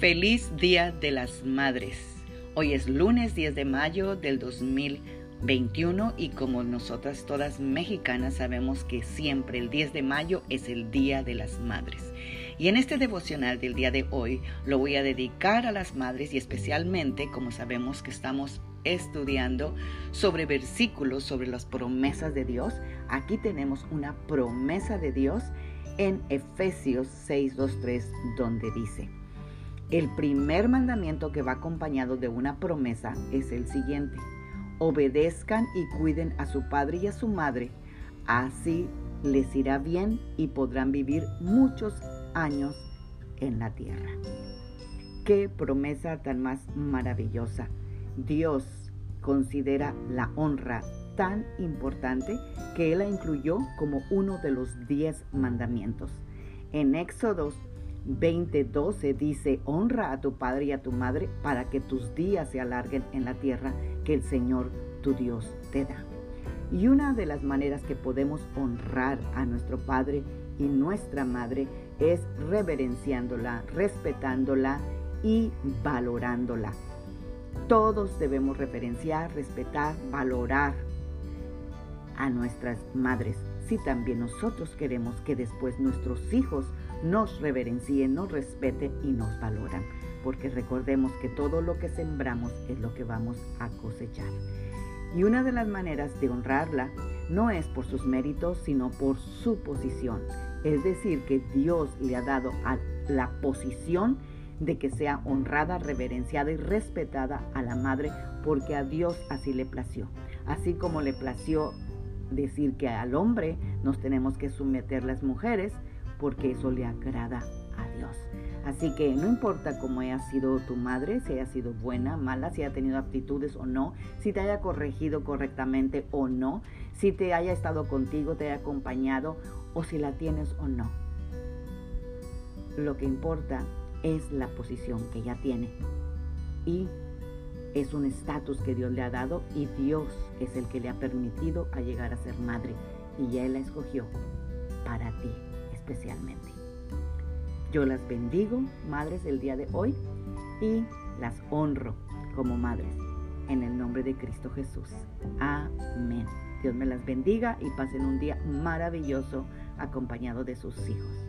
Feliz Día de las Madres. Hoy es lunes 10 de mayo del 2021 y como nosotras todas mexicanas sabemos que siempre el 10 de mayo es el Día de las Madres. Y en este devocional del día de hoy lo voy a dedicar a las madres y especialmente como sabemos que estamos estudiando sobre versículos sobre las promesas de Dios. Aquí tenemos una promesa de Dios en Efesios 6.2.3 donde dice, el primer mandamiento que va acompañado de una promesa es el siguiente. Obedezcan y cuiden a su padre y a su madre. Así les irá bien y podrán vivir muchos años en la tierra. Qué promesa tan más maravillosa. Dios considera la honra tan importante que Él la incluyó como uno de los diez mandamientos. En Éxodo 20:12 dice, honra a tu padre y a tu madre para que tus días se alarguen en la tierra que el Señor tu Dios te da. Y una de las maneras que podemos honrar a nuestro Padre y nuestra Madre es reverenciándola, respetándola y valorándola. Todos debemos reverenciar, respetar, valorar a nuestras madres si también nosotros queremos que después nuestros hijos nos reverencien, nos respeten y nos valoran. Porque recordemos que todo lo que sembramos es lo que vamos a cosechar. Y una de las maneras de honrarla no es por sus méritos, sino por su posición. Es decir, que Dios le ha dado a la posición de que sea honrada, reverenciada y respetada a la madre, porque a Dios así le plació. Así como le plació decir que al hombre nos tenemos que someter las mujeres, porque eso le agrada a Dios. Así que no importa cómo haya sido tu madre, si haya sido buena, mala, si haya tenido aptitudes o no, si te haya corregido correctamente o no, si te haya estado contigo, te haya acompañado o si la tienes o no. Lo que importa es la posición que ella tiene y es un estatus que Dios le ha dado y Dios es el que le ha permitido a llegar a ser madre y Él la escogió para ti especialmente. Yo las bendigo, madres, el día de hoy y las honro como madres en el nombre de Cristo Jesús. Amén. Dios me las bendiga y pasen un día maravilloso acompañado de sus hijos.